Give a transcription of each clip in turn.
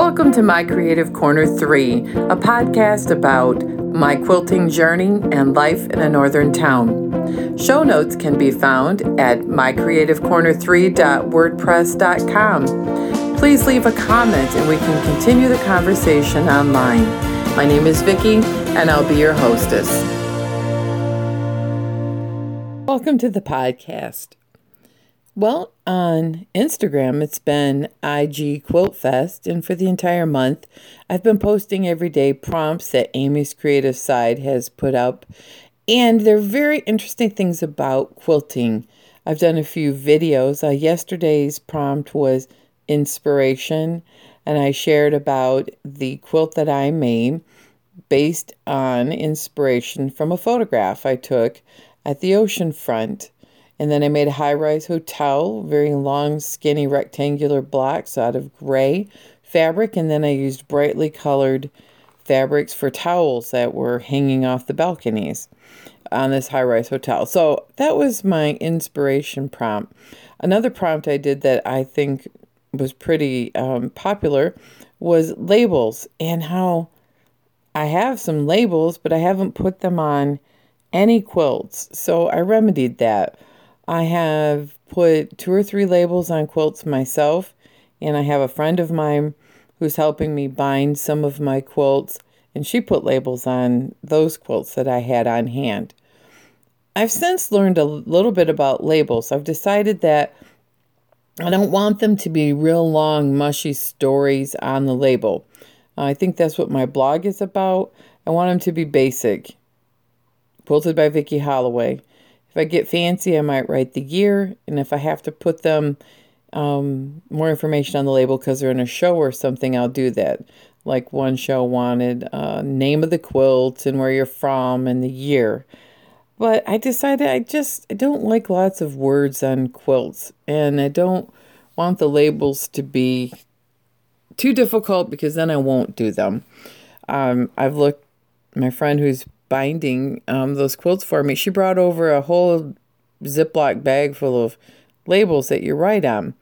Welcome to My Creative Corner 3, a podcast about my quilting journey and life in a northern town. Show notes can be found at mycreativecorner3.wordpress.com. Please leave a comment and we can continue the conversation online. My name is Vicki and I'll be your hostess. Welcome to the podcast. Well, on Instagram, it's been IG Quilt Fest, and for the entire month, I've been posting everyday prompts that Amy's Creative Side has put up, and they're very interesting things about quilting. I've done a few videos. Uh, yesterday's prompt was inspiration, and I shared about the quilt that I made based on inspiration from a photograph I took at the ocean front. And then I made a high rise hotel, very long, skinny rectangular blocks out of gray fabric. And then I used brightly colored fabrics for towels that were hanging off the balconies on this high rise hotel. So that was my inspiration prompt. Another prompt I did that I think was pretty um, popular was labels and how I have some labels, but I haven't put them on any quilts. So I remedied that. I have put two or three labels on quilts myself, and I have a friend of mine who's helping me bind some of my quilts, and she put labels on those quilts that I had on hand. I've since learned a little bit about labels. I've decided that I don't want them to be real long, mushy stories on the label. I think that's what my blog is about. I want them to be basic. Quilted by Vicki Holloway. If I get fancy, I might write the year. And if I have to put them um, more information on the label because they're in a show or something, I'll do that. Like one show wanted uh, name of the quilt and where you're from and the year. But I decided I just I don't like lots of words on quilts, and I don't want the labels to be too difficult because then I won't do them. Um, I've looked. My friend who's binding um, those quilts for me, she brought over a whole Ziploc bag full of labels that you write on.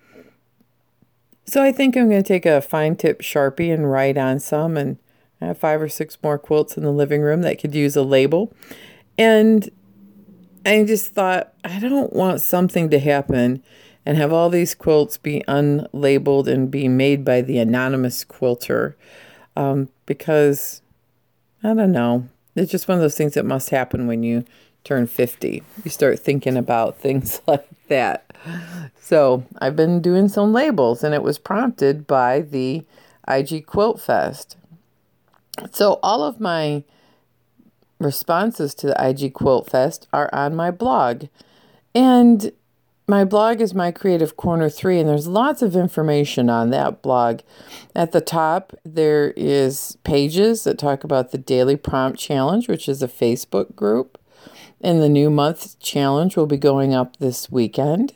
So I think I'm going to take a fine tip Sharpie and write on some and I have five or six more quilts in the living room that could use a label. And I just thought, I don't want something to happen and have all these quilts be unlabeled and be made by the anonymous quilter um, because I don't know. It's just one of those things that must happen when you turn 50. You start thinking about things like that. So I've been doing some labels, and it was prompted by the IG Quilt Fest. So all of my responses to the IG Quilt Fest are on my blog. And my blog is My Creative Corner 3, and there's lots of information on that blog. At the top, there is pages that talk about the Daily Prompt Challenge, which is a Facebook group. And the new month challenge will be going up this weekend.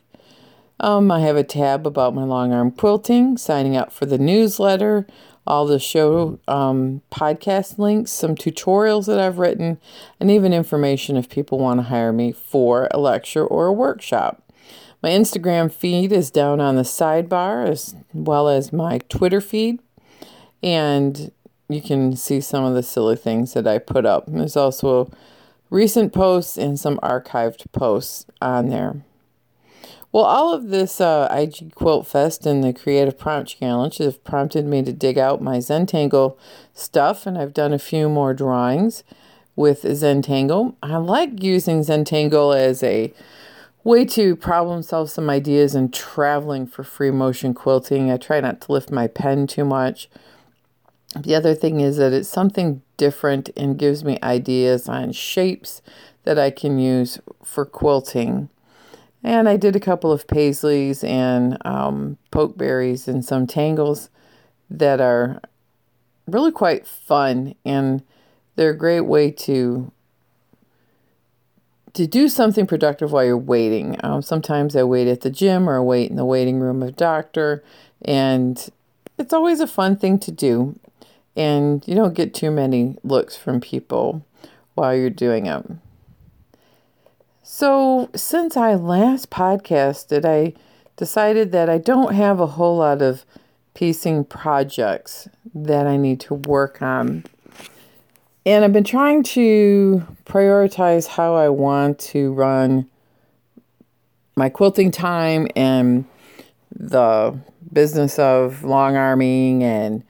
Um, I have a tab about my long arm quilting, signing up for the newsletter, all the show um, podcast links, some tutorials that I've written, and even information if people want to hire me for a lecture or a workshop. My Instagram feed is down on the sidebar as well as my Twitter feed. And you can see some of the silly things that I put up. There's also recent posts and some archived posts on there. Well, all of this uh, IG Quilt Fest and the Creative Prompt Challenge have prompted me to dig out my Zentangle stuff, and I've done a few more drawings with Zentangle. I like using Zentangle as a way to problem solve some ideas and traveling for free motion quilting. I try not to lift my pen too much. The other thing is that it's something different and gives me ideas on shapes that I can use for quilting. And I did a couple of paisleys and um, pokeberries and some tangles that are really quite fun and they're a great way to to do something productive while you're waiting. Um, sometimes I wait at the gym or I wait in the waiting room of doctor, and it's always a fun thing to do. And you don't get too many looks from people while you're doing it. So, since I last podcasted, I decided that I don't have a whole lot of piecing projects that I need to work on. And I've been trying to prioritize how I want to run my quilting time and the business of long arming and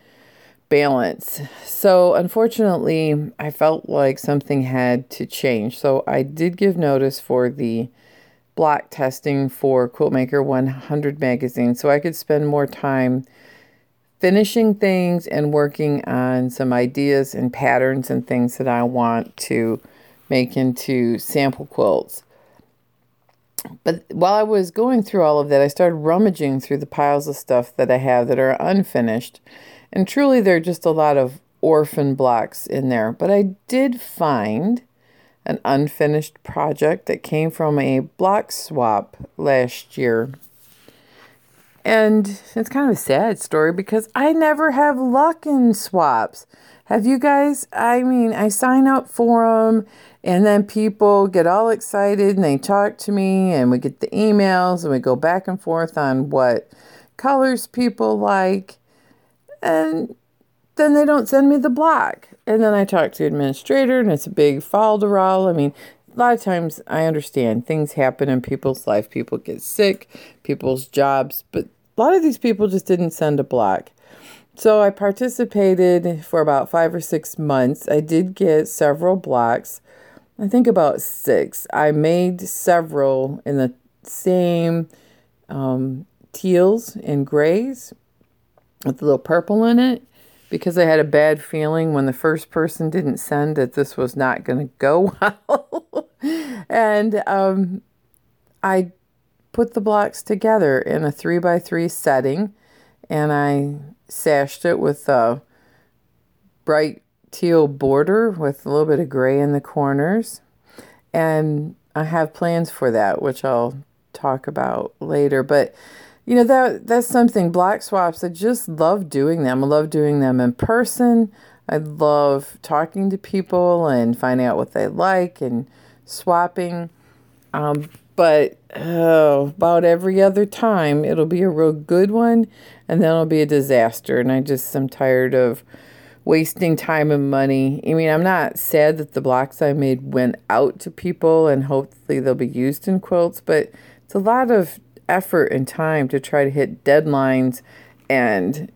balance. So, unfortunately, I felt like something had to change. So, I did give notice for the block testing for Quiltmaker 100 magazine so I could spend more time finishing things and working on some ideas and patterns and things that I want to make into sample quilts. But while I was going through all of that, I started rummaging through the piles of stuff that I have that are unfinished. And truly, there are just a lot of orphan blocks in there. But I did find an unfinished project that came from a block swap last year. And it's kind of a sad story because I never have luck in swaps. Have you guys? I mean, I sign up for them and then people get all excited and they talk to me and we get the emails and we go back and forth on what colors people like. And then they don't send me the block. And then I talk to the administrator and it's a big falderall. I mean, a lot of times I understand things happen in people's life. People get sick, people's jobs, but a lot of these people just didn't send a block. So I participated for about five or six months. I did get several blocks. I think about six. I made several in the same um, teals and grays with a little purple in it because I had a bad feeling when the first person didn't send that this was not going to go well. and um, I put the blocks together in a three by three setting and I sashed it with a bright teal border with a little bit of gray in the corners. And I have plans for that, which I'll talk about later. But you know that that's something black swaps i just love doing them. I love doing them in person. I love talking to people and finding out what they like and swapping. Um, but oh, about every other time it'll be a real good one and then it'll be a disaster and i just am tired of wasting time and money. I mean i'm not sad that the blocks i made went out to people and hopefully they'll be used in quilts but it's a lot of effort and time to try to hit deadlines and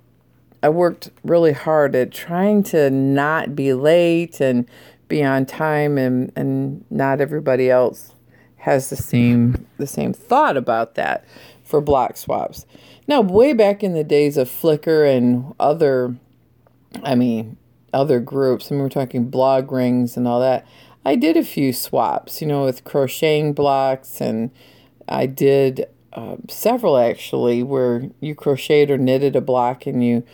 I worked really hard at trying to not be late and be on time and, and not everybody else has the same the same thought about that for block swaps. Now, way back in the days of Flickr and other I mean other groups, and we we're talking blog rings and all that, I did a few swaps, you know, with crocheting blocks and I did uh, several actually, where you crocheted or knitted a block and you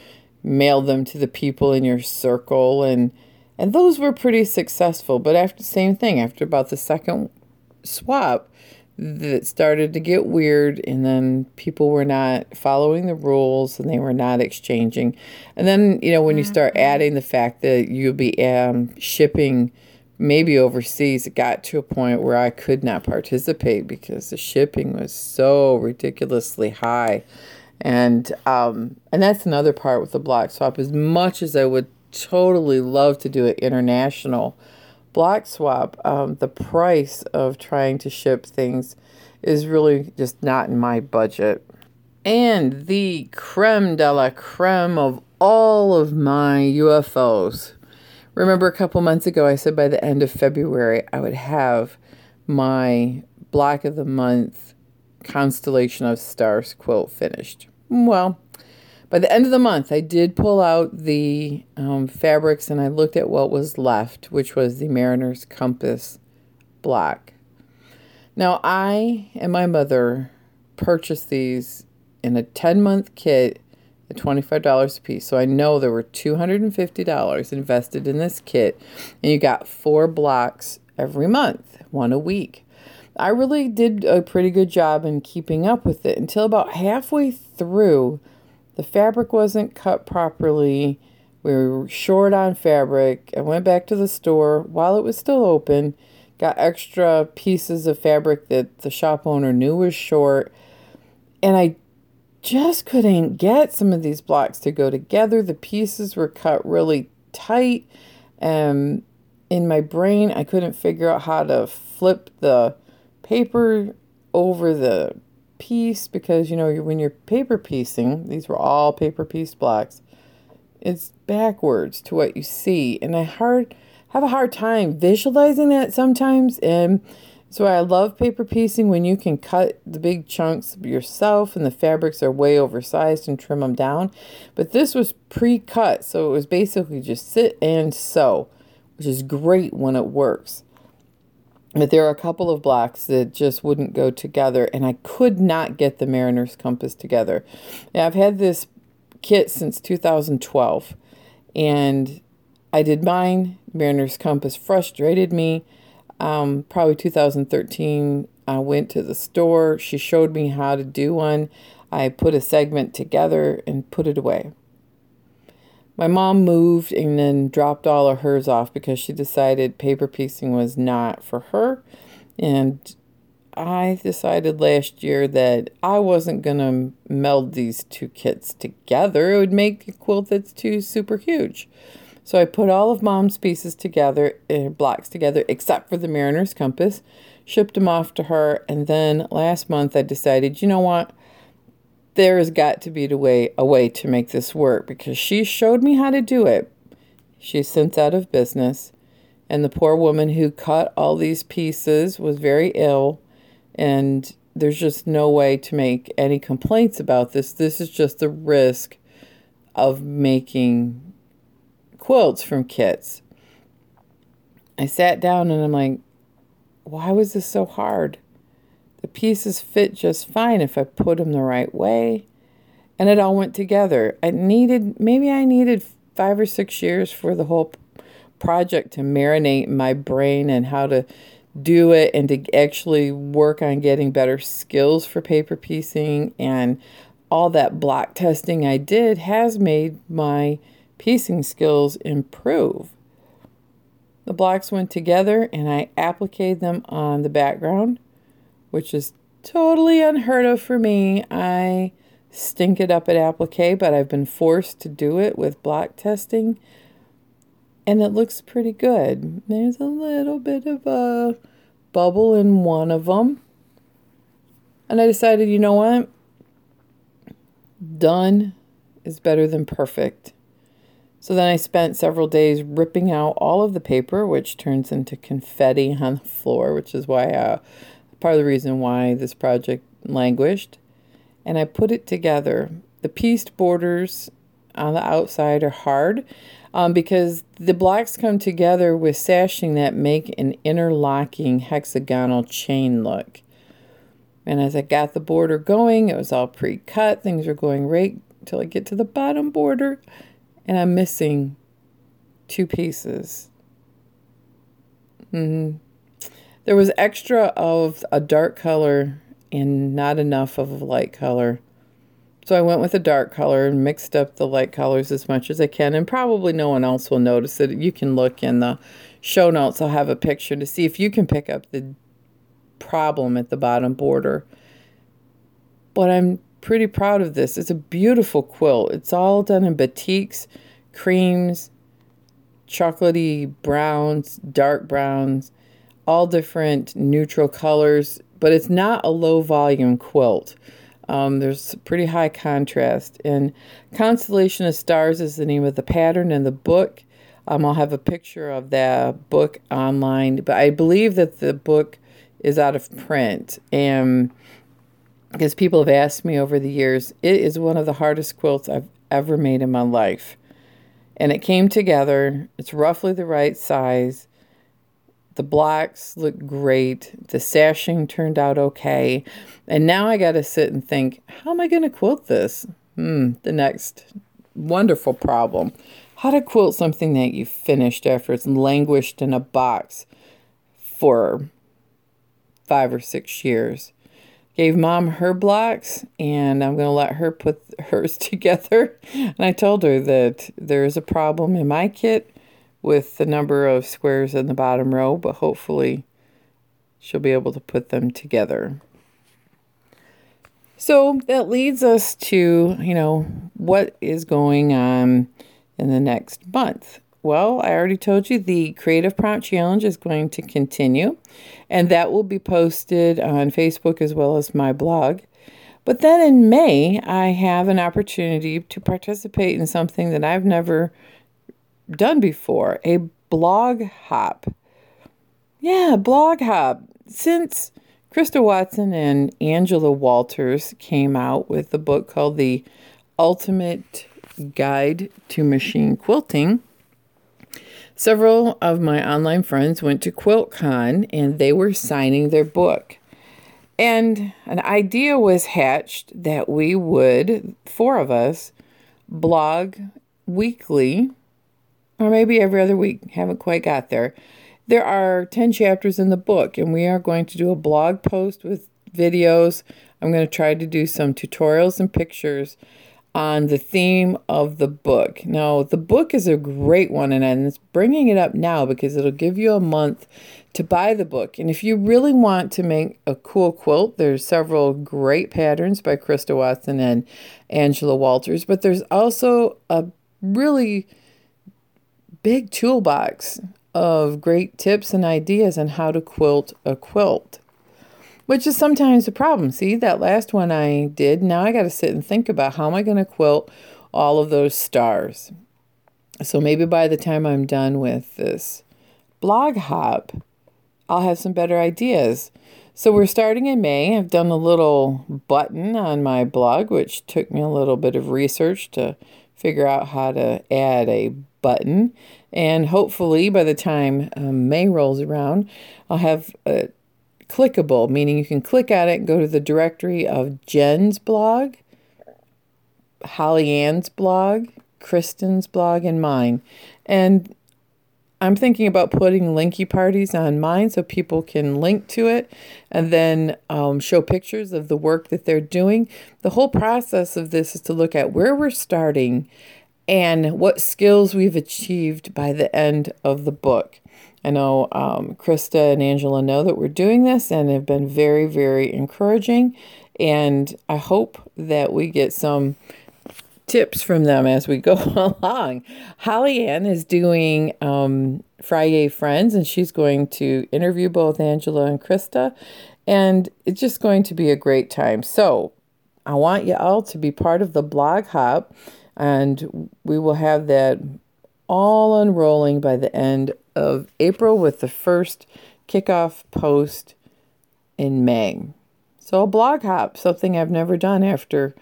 mailed them to the people in your circle, and and those were pretty successful. But after same thing, after about the second swap, that started to get weird, and then people were not following the rules, and they were not exchanging. And then you know when you start mm-hmm. adding the fact that you'll be um, shipping maybe overseas, it got to a point where I could not participate because the shipping was so ridiculously high. And um, and that's another part with the block swap. As much as I would totally love to do it international, block swap, um, the price of trying to ship things is really just not in my budget. And the creme de la creme of all of my UFOs Remember a couple months ago, I said by the end of February, I would have my block of the month constellation of stars quilt finished. Well, by the end of the month, I did pull out the um, fabrics and I looked at what was left, which was the Mariner's Compass block. Now, I and my mother purchased these in a 10 month kit at $25 a piece. So I know there were $250 invested in this kit, and you got four blocks every month, one a week. I really did a pretty good job in keeping up with it until about halfway through. The fabric wasn't cut properly. We were short on fabric. I went back to the store while it was still open, got extra pieces of fabric that the shop owner knew was short, and I just couldn't get some of these blocks to go together. The pieces were cut really tight. Um, in my brain, I couldn't figure out how to flip the paper over the piece because you know when you're paper piecing, these were all paper piece blocks. It's backwards to what you see, and I hard have a hard time visualizing that sometimes. And so I love paper piecing when you can cut the big chunks yourself and the fabrics are way oversized and trim them down. But this was pre-cut, so it was basically just sit and sew, which is great when it works. But there are a couple of blocks that just wouldn't go together, and I could not get the Mariner's Compass together. Now, I've had this kit since 2012, and I did mine. Mariner's Compass frustrated me. Um, probably 2013, I went to the store. She showed me how to do one. I put a segment together and put it away. My mom moved and then dropped all of hers off because she decided paper piecing was not for her. And I decided last year that I wasn't going to meld these two kits together. It would make a quilt that's too super huge. So I put all of mom's pieces together, uh, blocks together, except for the Mariner's Compass, shipped them off to her. And then last month I decided, you know what? there has got to be a way, a way to make this work because she showed me how to do it. She's since out of business. And the poor woman who cut all these pieces was very ill. And there's just no way to make any complaints about this. This is just the risk of making quilts from kits. I sat down and I'm like, why was this so hard? The pieces fit just fine if I put them the right way. And it all went together. I needed, maybe I needed five or six years for the whole project to marinate my brain and how to do it and to actually work on getting better skills for paper piecing and all that block testing I did has made my piecing skills improve. The blocks went together and I appliqued them on the background which is totally unheard of for me. I stink it up at applique, but I've been forced to do it with block testing, and it looks pretty good. There's a little bit of a bubble in one of them. And I decided, you know what? Done is better than perfect. So then I spent several days ripping out all of the paper, which turns into confetti on the floor, which is why uh, part of the reason why this project languished. And I put it together. The pieced borders on the outside are hard um, because the blocks come together with sashing that make an interlocking hexagonal chain look. And as I got the border going, it was all pre-cut. Things were going right until I get to the bottom border and I'm missing two pieces. Mm-hmm. There was extra of a dark color and not enough of a light color. So I went with a dark color and mixed up the light colors as much as I can. And probably no one else will notice it. You can look in the show notes. I'll have a picture to see if you can pick up the problem at the bottom border. But I'm pretty proud of this. It's a beautiful quilt. It's all done in batiks, creams, chocolatey browns, dark browns, all different neutral colors, but it's not a low volume quilt. Um, there's pretty high contrast. And Constellation of Stars is the name of the pattern in the book. Um, I'll have a picture of that book online, but I believe that the book is out of print. And because people have asked me over the years, it is one of the hardest quilts I've ever made in my life. And it came together, it's roughly the right size. The blocks look great. The sashing turned out okay. And now I got to sit and think, how am I going to quilt this? Hmm, the next wonderful problem. How to quilt something that you finished after it's languished in a box for five or six years. Gave mom her blocks, and I'm going to let her put hers together. And I told her that there is a problem in my kit with the number of squares in the bottom row, but hopefully she'll be able to put them together. So that leads us to, you know, what is going on in the next month. Well, I already told you the Creative Prompt Challenge is going to continue, and that will be posted on Facebook as well as my blog. But then in May, I have an opportunity to participate in something that I've never done before a blog hop. Yeah, blog hop. Since Christa Watson and Angela Walters came out with a book called The Ultimate Guide to Machine Quilting, Several of my online friends went to QuiltCon and they were signing their book. And an idea was hatched that we would, four of us, blog weekly, or maybe every other week. Haven't quite got there. There are 10 chapters in the book, and we are going to do a blog post with videos. I'm going to try to do some tutorials and pictures on the theme of the book. Now, the book is a great one, and I'm bringing it up now because it'll give you a month to buy the book. And if you really want to make a cool quilt, there's several great patterns by Christa Watson and Angela Walters, but there's also a really big toolbox of great tips and ideas on how to quilt a quilt which is sometimes a problem. See, that last one I did, now I got to sit and think about how am I going to quilt all of those stars. So maybe by the time I'm done with this blog hop, I'll have some better ideas. So we're starting in May. I've done a little button on my blog, which took me a little bit of research to figure out how to add a button. And hopefully, by the time um, May rolls around, I'll have a clickable, meaning you can click at it and go to the directory of Jen's blog, Holly Ann's blog, Kristen's blog, and mine. And I'm thinking about putting linky parties on mine so people can link to it and then um, show pictures of the work that they're doing. The whole process of this is to look at where we're starting and what skills we've achieved by the end of the book. I know um, Christa and Angela know that we're doing this and have been very, very encouraging. And I hope that we get some tips from them as we go along. Holly Ann is doing um, Friday Friends, and she's going to interview both Angela and Christa. And it's just going to be a great time. So I want you all to be part of the blog hop, and we will have that all unrolling by the end of April with the first kickoff post in May. So, a blog hop, something I've never done after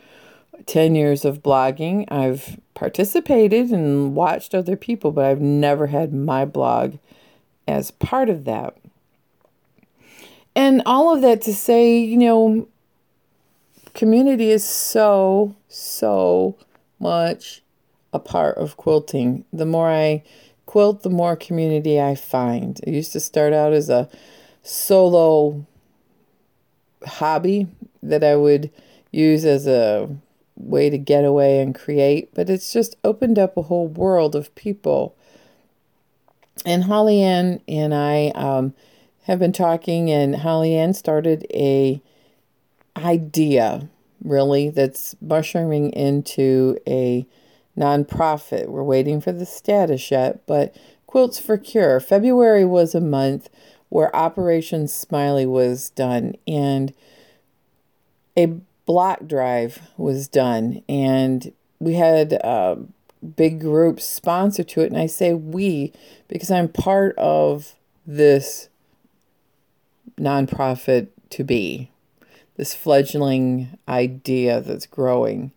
10 years of blogging. I've participated and watched other people, but I've never had my blog as part of that. And all of that to say, you know, community is so, so much a part of quilting. The more I quilt, the more community I find. It used to start out as a solo hobby that I would use as a way to get away and create, but it's just opened up a whole world of people. And Holly Ann and I um, have been talking, and Holly Ann started a idea really that's mushrooming into a nonprofit. We're waiting for the status yet, but Quilts for Cure. February was a month where Operation Smiley was done and a block drive was done, and we had uh, big groups sponsor to it. And I say we because I'm part of this nonprofit to be, this fledgling idea that's growing.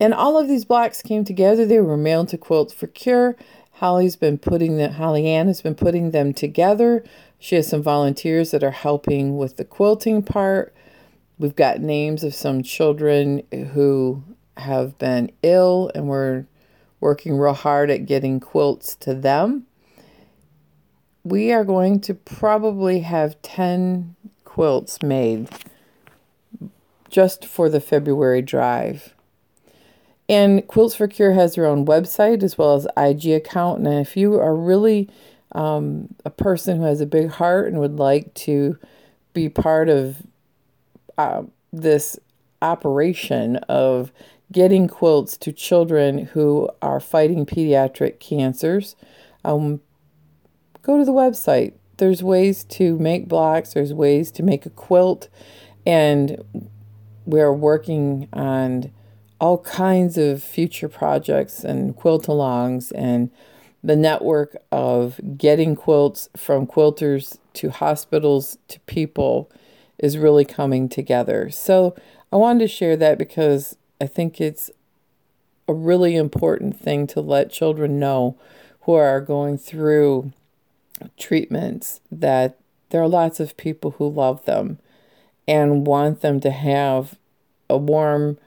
And all of these blocks came together. They were mailed to Quilts for Cure. Holly's been putting the Holly Ann has been putting them together. She has some volunteers that are helping with the quilting part. We've got names of some children who have been ill, and we're working real hard at getting quilts to them. We are going to probably have 10 quilts made just for the February drive. And Quilts for Cure has their own website as well as IG account. And if you are really um, a person who has a big heart and would like to be part of uh, this operation of getting quilts to children who are fighting pediatric cancers, um, go to the website. There's ways to make blocks, there's ways to make a quilt, and we're working on all kinds of future projects and quilt alongs and the network of getting quilts from quilters to hospitals to people is really coming together. So I wanted to share that because I think it's a really important thing to let children know who are going through treatments that there are lots of people who love them and want them to have a warm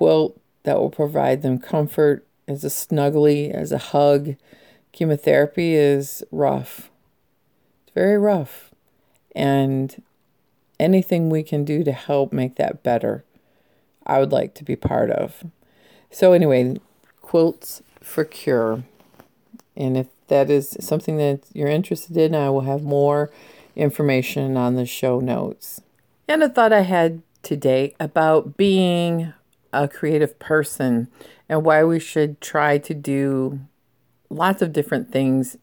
quilt that will provide them comfort as a snuggly, as a hug. Chemotherapy is rough. It's very rough. And anything we can do to help make that better, I would like to be part of. So, anyway, quilts for cure. And if that is something that you're interested in, I will have more information on the show notes. And a thought I had today about being a creative person and why we should try to do lots of different things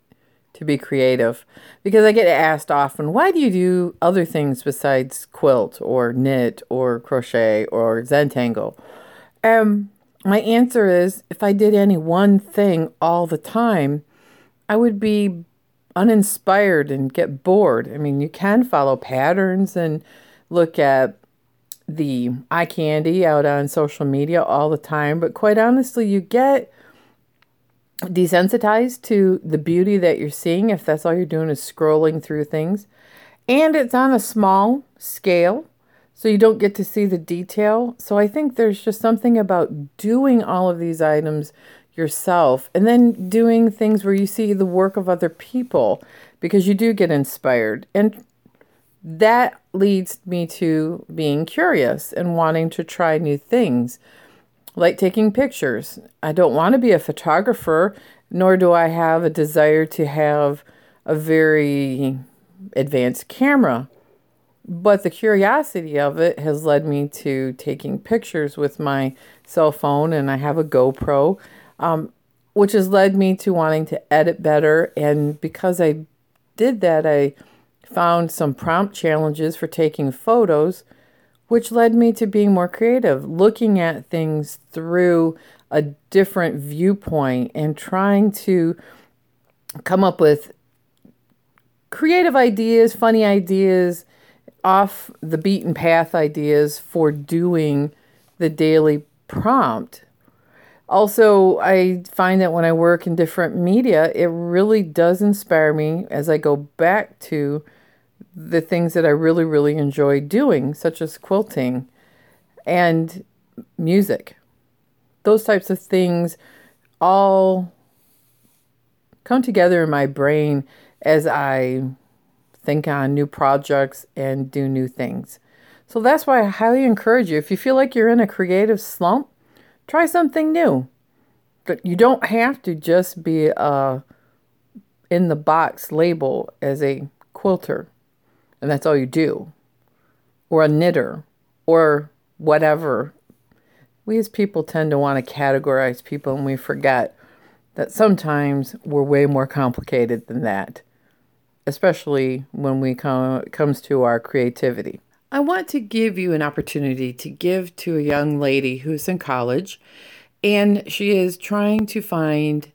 to be creative. Because I get asked often, why do you do other things besides quilt or knit or crochet or Zentangle? Um, my answer is if I did any one thing all the time, I would be uninspired and get bored. I mean, you can follow patterns and look at the eye candy out on social media all the time, but quite honestly, you get desensitized to the beauty that you're seeing if that's all you're doing is scrolling through things. And it's on a small scale, so you don't get to see the detail. So I think there's just something about doing all of these items yourself and then doing things where you see the work of other people because you do get inspired. And that leads me to being curious and wanting to try new things, like taking pictures. I don't want to be a photographer, nor do I have a desire to have a very advanced camera. But the curiosity of it has led me to taking pictures with my cell phone, and I have a GoPro, um, which has led me to wanting to edit better. And because I did that, I found some prompt challenges for taking photos, which led me to being more creative, looking at things through a different viewpoint and trying to come up with creative ideas, funny ideas, off the beaten path ideas for doing the daily prompt. Also, I find that when I work in different media, it really does inspire me as I go back to the things that I really, really enjoy doing, such as quilting and music. Those types of things all come together in my brain as I think on new projects and do new things. So that's why I highly encourage you if you feel like you're in a creative slump, try something new. But you don't have to just be a in the box label as a quilter and that's all you do, or a knitter, or whatever. We as people tend to want to categorize people and we forget that sometimes we're way more complicated than that, especially when we come comes to our creativity. I want to give you an opportunity to give to a young lady who's in college and she is trying to find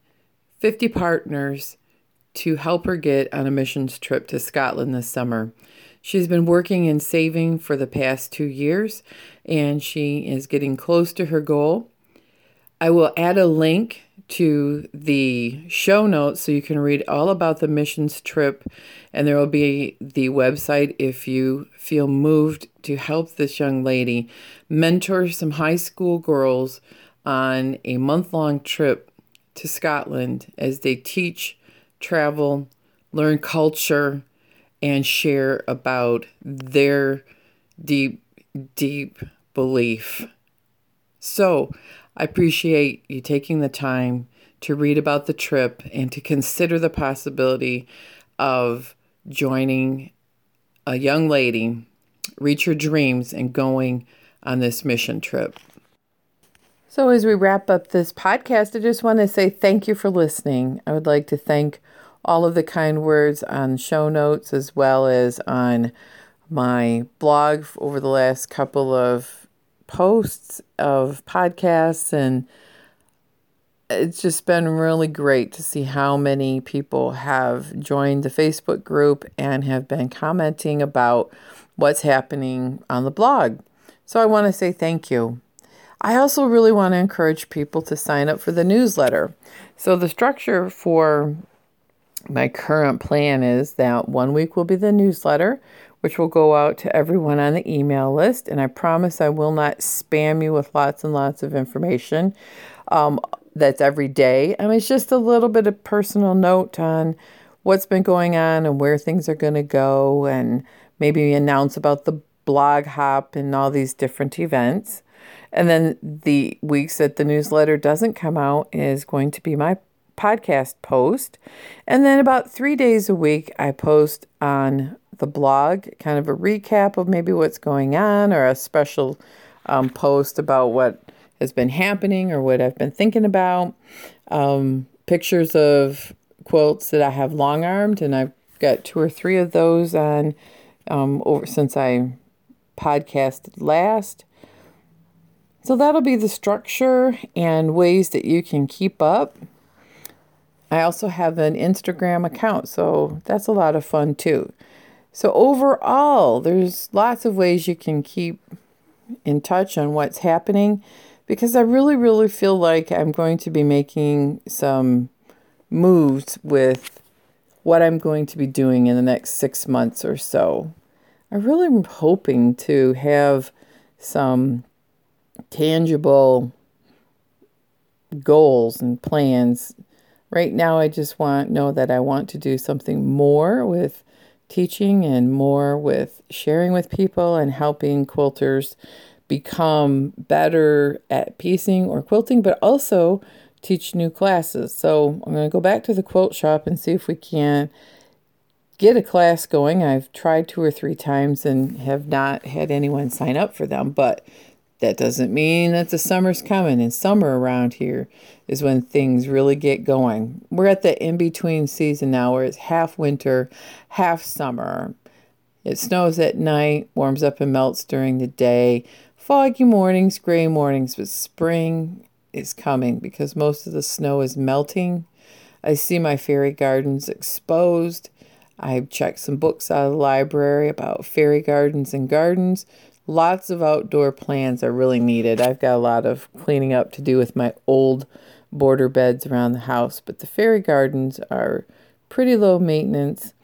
50 partners to help her get on a missions trip to Scotland this summer. She's been working and saving for the past two years, and she is getting close to her goal. I will add a link to the show notes so you can read all about the missions trip, and there will be the website if you feel moved to help this young lady mentor some high school girls on a month long trip to Scotland as they teach travel, learn culture, and share about their deep, deep belief. So, I appreciate you taking the time to read about the trip and to consider the possibility of joining a young lady reach your dreams and going on this mission trip. So, as we wrap up this podcast, I just want to say thank you for listening. I would like to thank all of the kind words on show notes as well as on my blog over the last couple of posts of podcasts and it's just been really great to see how many people have joined the Facebook group and have been commenting about what's happening on the blog. So I want to say thank you. I also really want to encourage people to sign up for the newsletter. So the structure for my current plan is that one week will be the newsletter, which will go out to everyone on the email list. And I promise I will not spam you with lots and lots of information. Um, that's every day. I mean, it's just a little bit of personal note on what's been going on and where things are going to go, and maybe announce about the blog hop and all these different events. And then the weeks that the newsletter doesn't come out is going to be my podcast post. And then about three days a week, I post on the blog kind of a recap of maybe what's going on or a special um, post about what has been happening or what I've been thinking about. Um, pictures of quilts that I have long armed, and I've got two or three of those on um, over since I podcasted last. So that'll be the structure and ways that you can keep up. I also have an Instagram account, so that's a lot of fun too. So, overall, there's lots of ways you can keep in touch on what's happening because I really, really feel like I'm going to be making some moves with what I'm going to be doing in the next six months or so. I really am hoping to have some tangible goals and plans. Right now, I just want know that I want to do something more with teaching and more with sharing with people and helping quilters become better at piecing or quilting, but also teach new classes. So I'm going to go back to the quilt shop and see if we can get a class going. I've tried two or three times and have not had anyone sign up for them, but that doesn't mean that the summer's coming. And summer around here is when things really get going. We're at the in between season now where it's half winter, half summer. It snows at night, warms up and melts during the day. Foggy mornings, gray mornings, but spring is coming because most of the snow is melting. I see my fairy gardens exposed. I've checked some books out of the library about fairy gardens and gardens. Lots of outdoor plans are really needed. I've got a lot of cleaning up to do with my old border beds around the house, but the fairy gardens are pretty low maintenance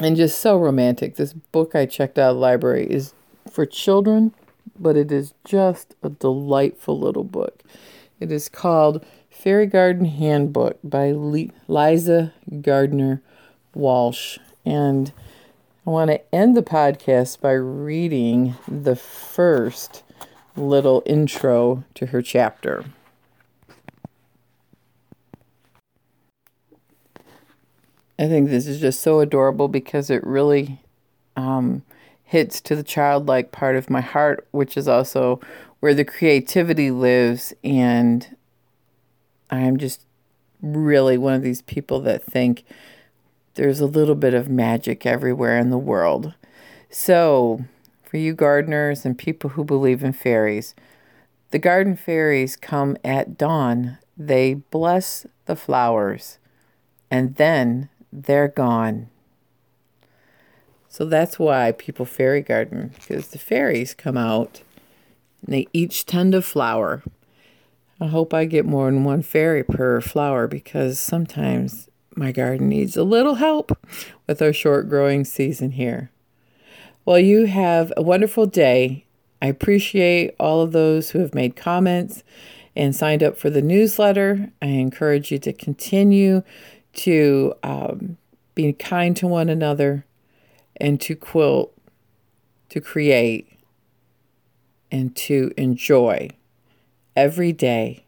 and just so romantic. This book I checked out of the library is for children but it is just a delightful little book. It is called Fairy Garden Handbook by Liza Gardner Walsh. And I want to end the podcast by reading the first little intro to her chapter. I think this is just so adorable because it really um, hits to the childlike part of my heart, which is also where the creativity lives. And I'm just really one of these people that think there's a little bit of magic everywhere in the world. So, for you gardeners and people who believe in fairies, the garden fairies come at dawn. They bless the flowers, and then they're gone. So that's why people fairy garden, because the fairies come out and they each tend a flower. I hope I get more than one fairy per flower because sometimes my garden needs a little help with our short growing season here. Well, you have a wonderful day. I appreciate all of those who have made comments and signed up for the newsletter. I encourage you to continue to um, be kind to one another and to quilt, to create, and to enjoy every day